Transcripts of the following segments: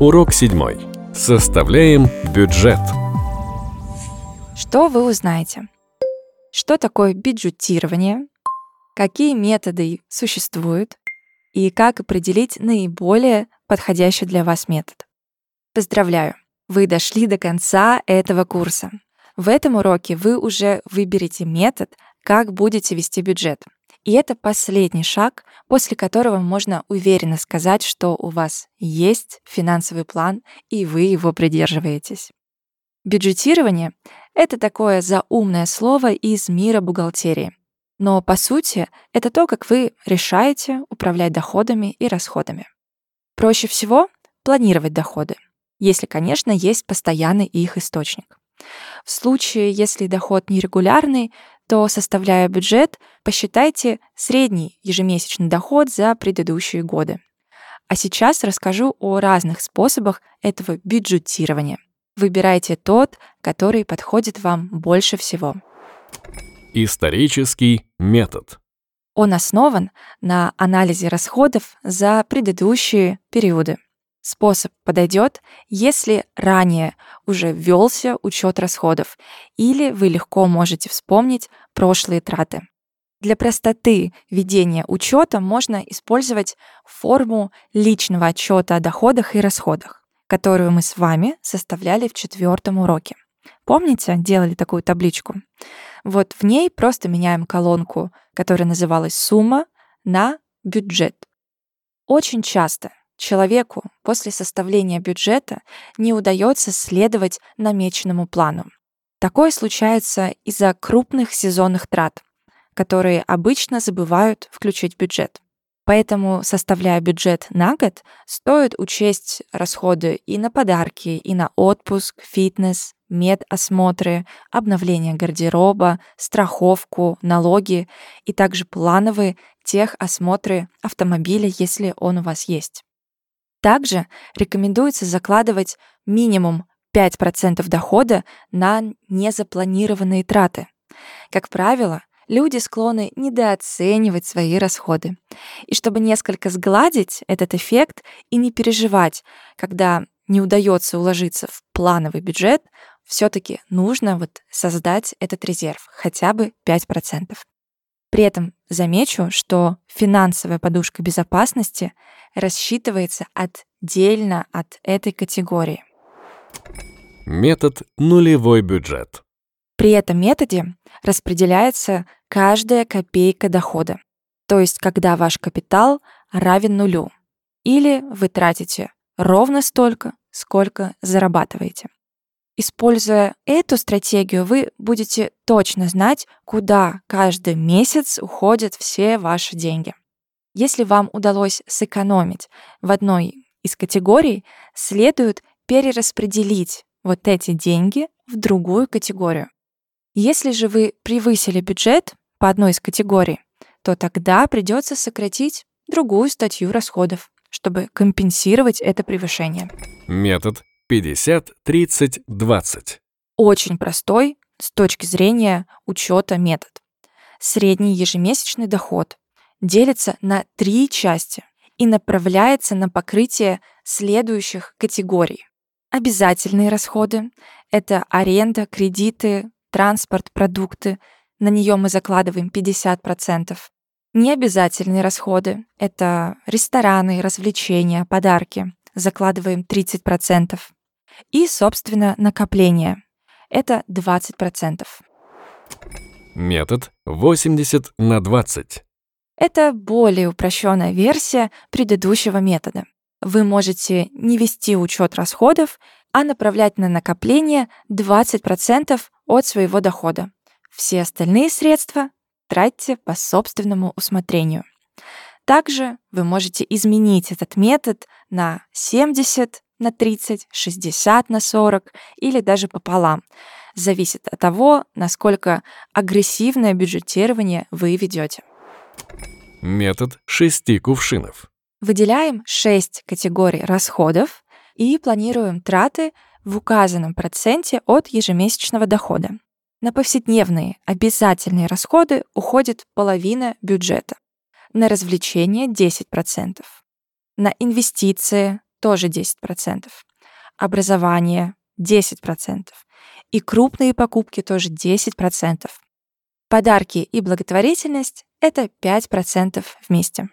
Урок 7. Составляем бюджет. Что вы узнаете? Что такое бюджетирование? Какие методы существуют? И как определить наиболее подходящий для вас метод? Поздравляю! Вы дошли до конца этого курса. В этом уроке вы уже выберете метод, как будете вести бюджет. И это последний шаг, после которого можно уверенно сказать, что у вас есть финансовый план, и вы его придерживаетесь. Бюджетирование — это такое заумное слово из мира бухгалтерии. Но, по сути, это то, как вы решаете управлять доходами и расходами. Проще всего планировать доходы, если, конечно, есть постоянный их источник. В случае, если доход нерегулярный, то, составляя бюджет, посчитайте средний ежемесячный доход за предыдущие годы. А сейчас расскажу о разных способах этого бюджетирования. Выбирайте тот, который подходит вам больше всего. Исторический метод. Он основан на анализе расходов за предыдущие периоды. Способ подойдет, если ранее уже ввелся учет расходов или вы легко можете вспомнить прошлые траты. Для простоты ведения учета можно использовать форму личного отчета о доходах и расходах, которую мы с вами составляли в четвертом уроке. Помните, делали такую табличку? Вот в ней просто меняем колонку, которая называлась «Сумма» на «Бюджет». Очень часто человеку после составления бюджета не удается следовать намеченному плану. Такое случается из-за крупных сезонных трат, которые обычно забывают включить в бюджет. Поэтому, составляя бюджет на год, стоит учесть расходы и на подарки, и на отпуск, фитнес, медосмотры, обновление гардероба, страховку, налоги и также плановые техосмотры автомобиля, если он у вас есть. Также рекомендуется закладывать минимум 5% дохода на незапланированные траты. Как правило, люди склонны недооценивать свои расходы. И чтобы несколько сгладить этот эффект и не переживать, когда не удается уложиться в плановый бюджет, все-таки нужно вот создать этот резерв, хотя бы 5%. При этом замечу, что финансовая подушка безопасности рассчитывается отдельно от этой категории. Метод нулевой бюджет. При этом методе распределяется каждая копейка дохода, то есть когда ваш капитал равен нулю, или вы тратите ровно столько, сколько зарабатываете. Используя эту стратегию, вы будете точно знать, куда каждый месяц уходят все ваши деньги. Если вам удалось сэкономить в одной из категорий, следует перераспределить вот эти деньги в другую категорию. Если же вы превысили бюджет по одной из категорий, то тогда придется сократить другую статью расходов, чтобы компенсировать это превышение. Метод 50, 30, 20. Очень простой с точки зрения учета метод. Средний ежемесячный доход делится на три части и направляется на покрытие следующих категорий. Обязательные расходы — это аренда, кредиты, транспорт, продукты. На нее мы закладываем 50%. Необязательные расходы — это рестораны, развлечения, подарки. Закладываем 30%. И, собственно, накопление. Это 20%. Метод 80 на 20. Это более упрощенная версия предыдущего метода. Вы можете не вести учет расходов, а направлять на накопление 20% от своего дохода. Все остальные средства тратьте по собственному усмотрению. Также вы можете изменить этот метод на 70, на 30, 60 на 40 или даже пополам. Зависит от того, насколько агрессивное бюджетирование вы ведете. Метод шести кувшинов. Выделяем 6 категорий расходов и планируем траты в указанном проценте от ежемесячного дохода. На повседневные обязательные расходы уходит половина бюджета. На развлечения 10%. На инвестиции тоже 10%, образование 10%, и крупные покупки тоже 10%. Подарки и благотворительность — это 5% вместе.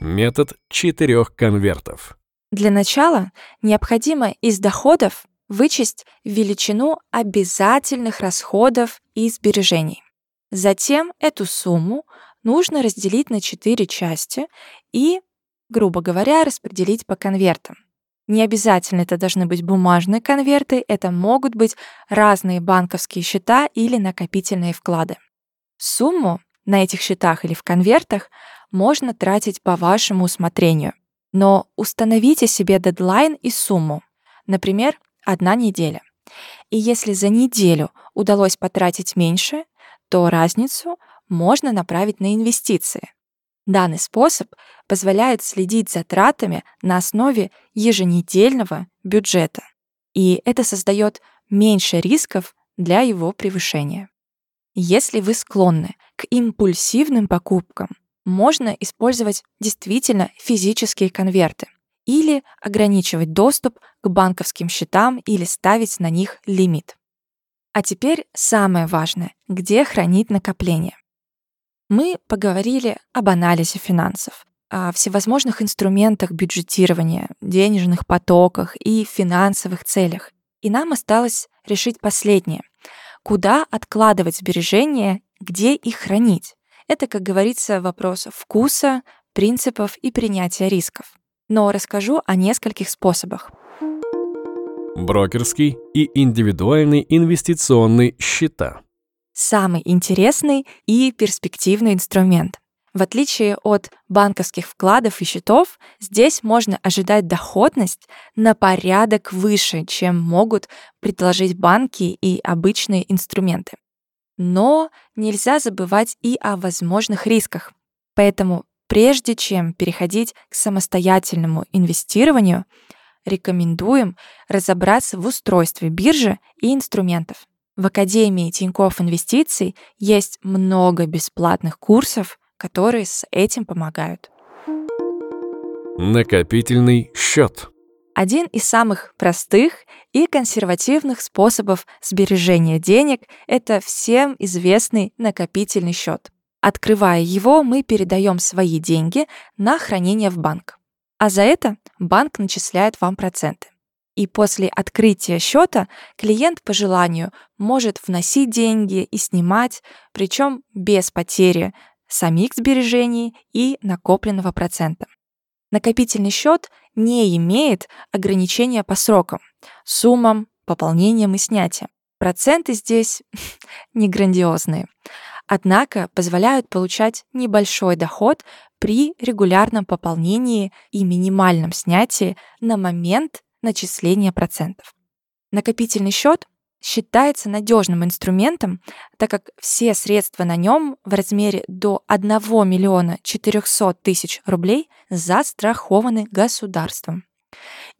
Метод четырех конвертов. Для начала необходимо из доходов вычесть величину обязательных расходов и сбережений. Затем эту сумму нужно разделить на четыре части и, грубо говоря, распределить по конвертам. Не обязательно это должны быть бумажные конверты, это могут быть разные банковские счета или накопительные вклады. Сумму на этих счетах или в конвертах можно тратить по вашему усмотрению, но установите себе дедлайн и сумму, например, одна неделя. И если за неделю удалось потратить меньше, то разницу можно направить на инвестиции. Данный способ позволяет следить за тратами на основе еженедельного бюджета, и это создает меньше рисков для его превышения. Если вы склонны к импульсивным покупкам, можно использовать действительно физические конверты или ограничивать доступ к банковским счетам или ставить на них лимит. А теперь самое важное, где хранить накопление. Мы поговорили об анализе финансов, о всевозможных инструментах бюджетирования, денежных потоках и финансовых целях. И нам осталось решить последнее. Куда откладывать сбережения, где их хранить? Это, как говорится, вопрос вкуса, принципов и принятия рисков. Но расскажу о нескольких способах. Брокерский и индивидуальный инвестиционный счета. Самый интересный и перспективный инструмент. В отличие от банковских вкладов и счетов, здесь можно ожидать доходность на порядок выше, чем могут предложить банки и обычные инструменты. Но нельзя забывать и о возможных рисках. Поэтому прежде чем переходить к самостоятельному инвестированию, рекомендуем разобраться в устройстве биржи и инструментов. В Академии Тинькофф Инвестиций есть много бесплатных курсов, которые с этим помогают. Накопительный счет. Один из самых простых и консервативных способов сбережения денег — это всем известный накопительный счет. Открывая его, мы передаем свои деньги на хранение в банк. А за это банк начисляет вам проценты. И после открытия счета клиент по желанию может вносить деньги и снимать, причем без потери самих сбережений и накопленного процента. Накопительный счет не имеет ограничения по срокам, суммам, пополнениям и снятиям. Проценты здесь не грандиозные, однако позволяют получать небольшой доход при регулярном пополнении и минимальном снятии на момент начисления процентов. Накопительный счет считается надежным инструментом, так как все средства на нем в размере до 1 миллиона 400 тысяч рублей застрахованы государством.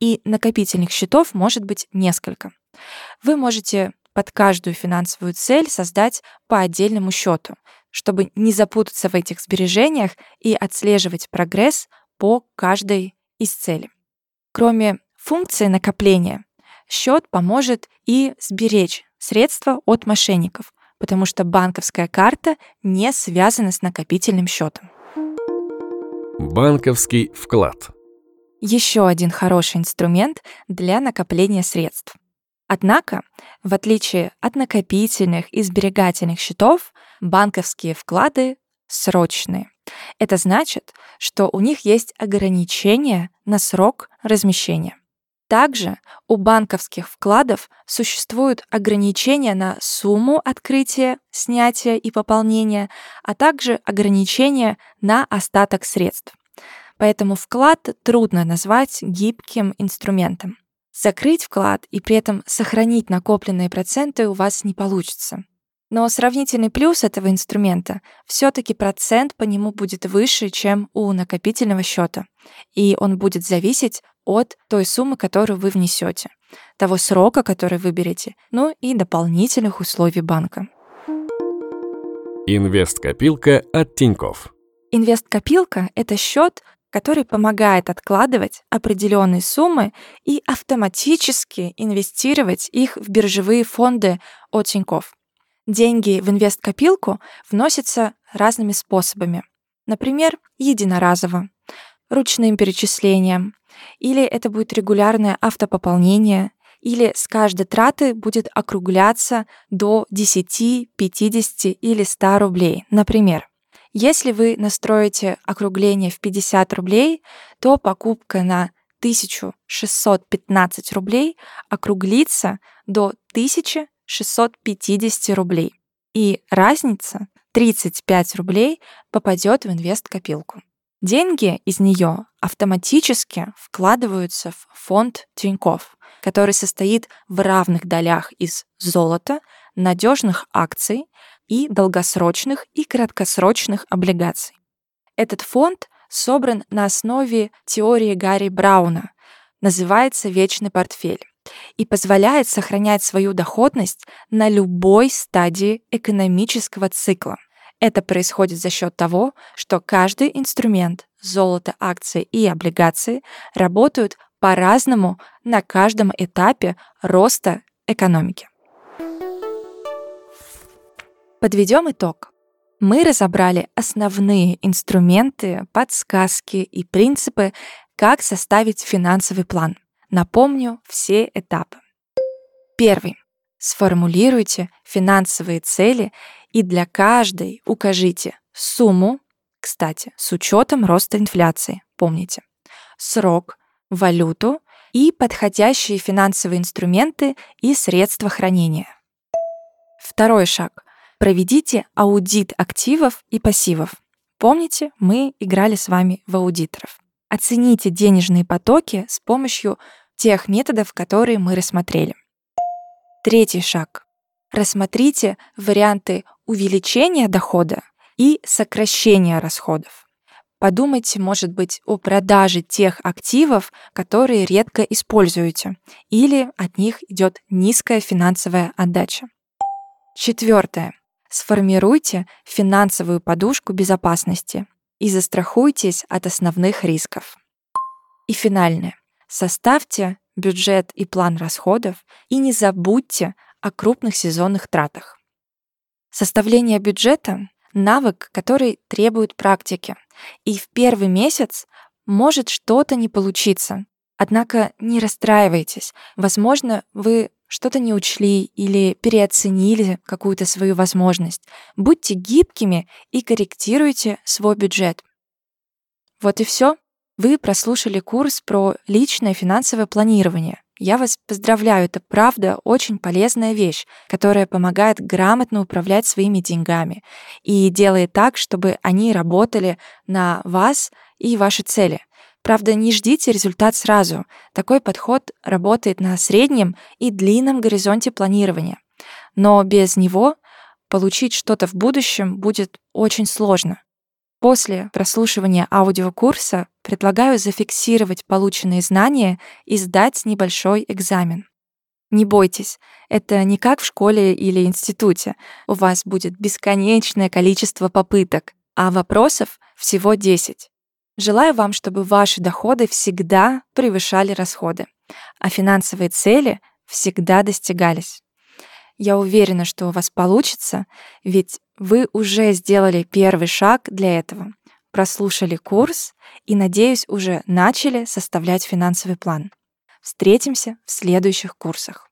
И накопительных счетов может быть несколько. Вы можете под каждую финансовую цель создать по отдельному счету, чтобы не запутаться в этих сбережениях и отслеживать прогресс по каждой из целей. Кроме функции накопления, счет поможет и сберечь средства от мошенников, потому что банковская карта не связана с накопительным счетом. Банковский вклад. Еще один хороший инструмент для накопления средств. Однако, в отличие от накопительных и сберегательных счетов, банковские вклады срочные. Это значит, что у них есть ограничения на срок размещения. Также у банковских вкладов существуют ограничения на сумму открытия, снятия и пополнения, а также ограничения на остаток средств. Поэтому вклад трудно назвать гибким инструментом. Закрыть вклад и при этом сохранить накопленные проценты у вас не получится. Но сравнительный плюс этого инструмента все-таки процент по нему будет выше, чем у накопительного счета, и он будет зависеть от той суммы, которую вы внесете, того срока, который выберете, ну и дополнительных условий банка. Инвест-копилка от Тинькофф. Инвест-копилка — это счет который помогает откладывать определенные суммы и автоматически инвестировать их в биржевые фонды от Тинькофф. Деньги в инвесткопилку вносятся разными способами. Например, единоразово, ручным перечислением, или это будет регулярное автопополнение, или с каждой траты будет округляться до 10, 50 или 100 рублей. Например, если вы настроите округление в 50 рублей, то покупка на 1615 рублей округлится до 1650 рублей. И разница 35 рублей попадет в инвест-копилку. Деньги из нее автоматически вкладываются в фонд Тинькофф, который состоит в равных долях из золота, надежных акций и долгосрочных и краткосрочных облигаций. Этот фонд собран на основе теории Гарри Брауна, называется «Вечный портфель» и позволяет сохранять свою доходность на любой стадии экономического цикла. Это происходит за счет того, что каждый инструмент золото, акции и облигации работают по-разному на каждом этапе роста экономики. Подведем итог. Мы разобрали основные инструменты, подсказки и принципы, как составить финансовый план. Напомню все этапы. Первый. Сформулируйте финансовые цели и для каждой укажите сумму, кстати, с учетом роста инфляции, помните, срок, валюту и подходящие финансовые инструменты и средства хранения. Второй шаг. Проведите аудит активов и пассивов. Помните, мы играли с вами в аудиторов. Оцените денежные потоки с помощью тех методов, которые мы рассмотрели. Третий шаг. Рассмотрите варианты увеличения дохода и сокращения расходов. Подумайте, может быть, о продаже тех активов, которые редко используете, или от них идет низкая финансовая отдача. Четвертое. Сформируйте финансовую подушку безопасности и застрахуйтесь от основных рисков. И финальное. Составьте бюджет и план расходов и не забудьте о крупных сезонных тратах. Составление бюджета — навык, который требует практики, и в первый месяц может что-то не получиться. Однако не расстраивайтесь. Возможно, вы что-то не учли или переоценили какую-то свою возможность. Будьте гибкими и корректируйте свой бюджет. Вот и все. Вы прослушали курс про личное финансовое планирование. Я вас поздравляю, это правда очень полезная вещь, которая помогает грамотно управлять своими деньгами и делает так, чтобы они работали на вас и ваши цели — Правда, не ждите результат сразу. Такой подход работает на среднем и длинном горизонте планирования. Но без него получить что-то в будущем будет очень сложно. После прослушивания аудиокурса предлагаю зафиксировать полученные знания и сдать небольшой экзамен. Не бойтесь, это не как в школе или институте. У вас будет бесконечное количество попыток, а вопросов всего 10. Желаю вам, чтобы ваши доходы всегда превышали расходы, а финансовые цели всегда достигались. Я уверена, что у вас получится, ведь вы уже сделали первый шаг для этого, прослушали курс и, надеюсь, уже начали составлять финансовый план. Встретимся в следующих курсах.